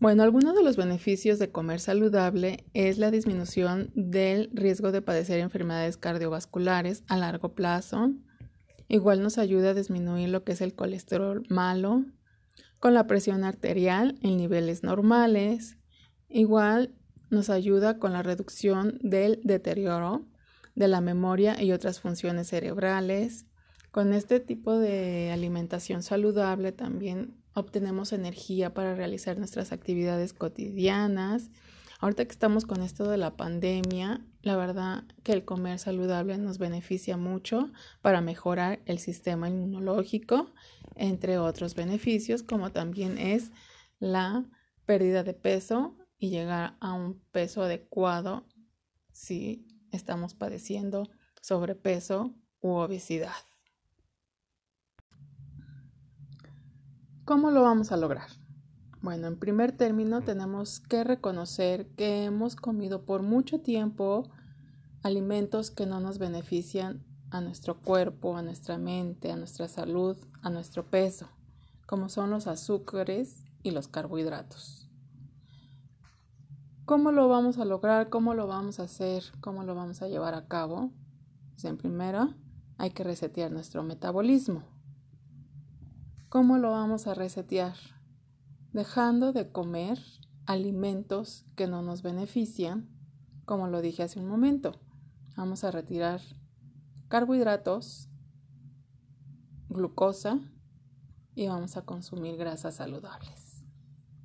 Bueno, algunos de los beneficios de comer saludable es la disminución del riesgo de padecer enfermedades cardiovasculares a largo plazo. Igual nos ayuda a disminuir lo que es el colesterol malo, con la presión arterial en niveles normales. Igual nos ayuda con la reducción del deterioro de la memoria y otras funciones cerebrales. Con este tipo de alimentación saludable también obtenemos energía para realizar nuestras actividades cotidianas. Ahorita que estamos con esto de la pandemia, la verdad que el comer saludable nos beneficia mucho para mejorar el sistema inmunológico, entre otros beneficios, como también es la pérdida de peso y llegar a un peso adecuado si estamos padeciendo sobrepeso u obesidad. ¿Cómo lo vamos a lograr? Bueno, en primer término tenemos que reconocer que hemos comido por mucho tiempo alimentos que no nos benefician a nuestro cuerpo, a nuestra mente, a nuestra salud, a nuestro peso, como son los azúcares y los carbohidratos. ¿Cómo lo vamos a lograr? ¿Cómo lo vamos a hacer? ¿Cómo lo vamos a llevar a cabo? Pues en primera, hay que resetear nuestro metabolismo. ¿Cómo lo vamos a resetear? Dejando de comer alimentos que no nos benefician, como lo dije hace un momento. Vamos a retirar carbohidratos, glucosa y vamos a consumir grasas saludables.